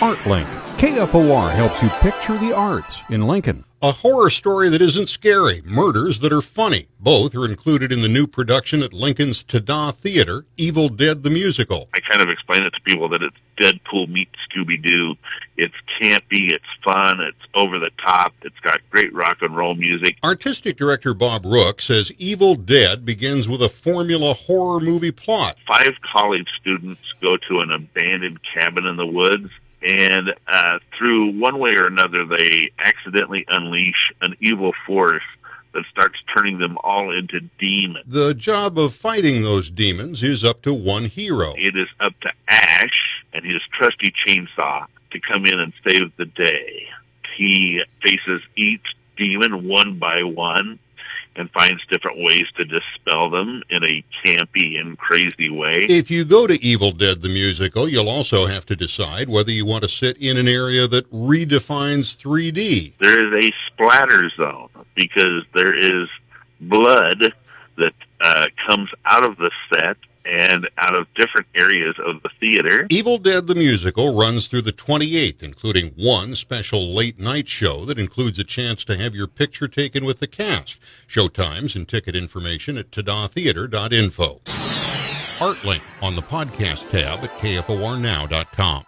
ArtLink. KFOR helps you picture the arts in Lincoln. A horror story that isn't scary, murders that are funny. Both are included in the new production at Lincoln's Tada Theater, Evil Dead the Musical. I kind of explain it to people that it's Deadpool meets Scooby-Doo. It's campy, it's fun, it's over the top, it's got great rock and roll music. Artistic director Bob Rook says Evil Dead begins with a formula horror movie plot. Five college students go to an abandoned cabin in the woods and uh, through one way or another, they accidentally unleash an evil force that starts turning them all into demons. The job of fighting those demons is up to one hero. It is up to Ash and his trusty chainsaw to come in and save the day. He faces each demon one by one and finds different ways to dispel them in a campy and crazy way. If you go to Evil Dead the musical, you'll also have to decide whether you want to sit in an area that redefines 3D. There is a splatter zone because there is blood that uh, comes out of the set and out of different areas of the theater. Evil Dead the Musical runs through the 28th, including one special late night show that includes a chance to have your picture taken with the cast. Showtimes and ticket information at tadatheater.info. ArtLink on the podcast tab at kfornow.com.